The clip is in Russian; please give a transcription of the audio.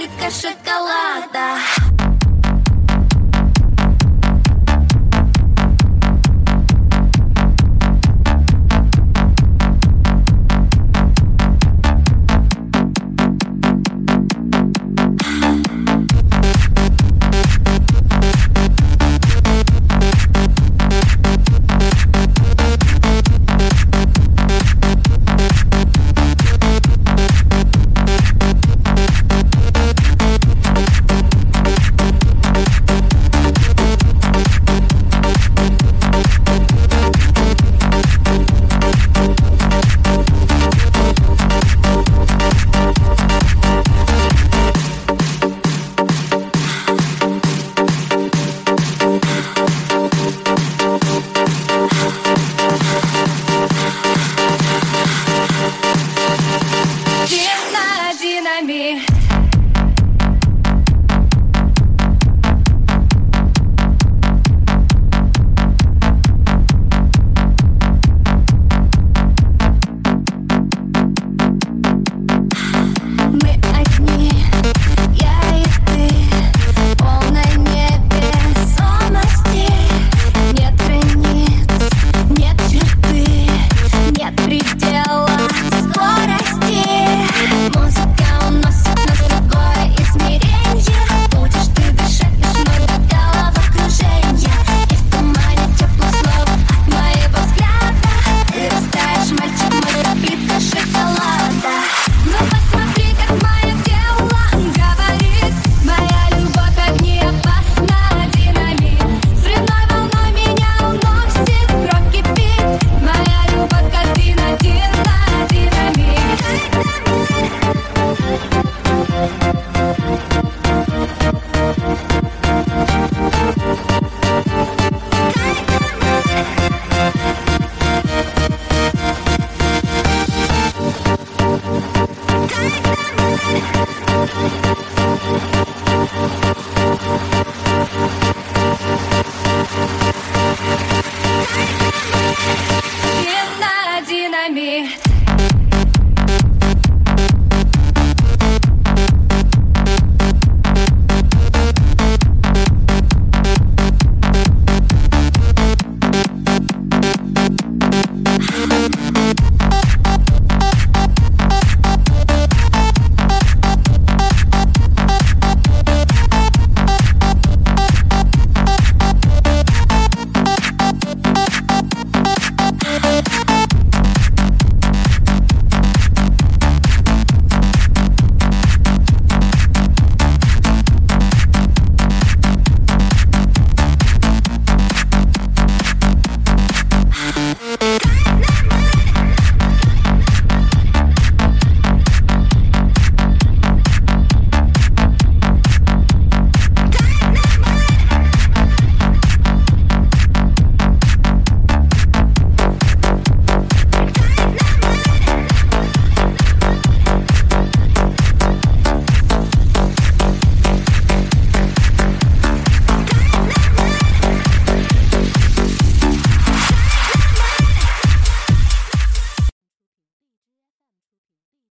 плитка шоколада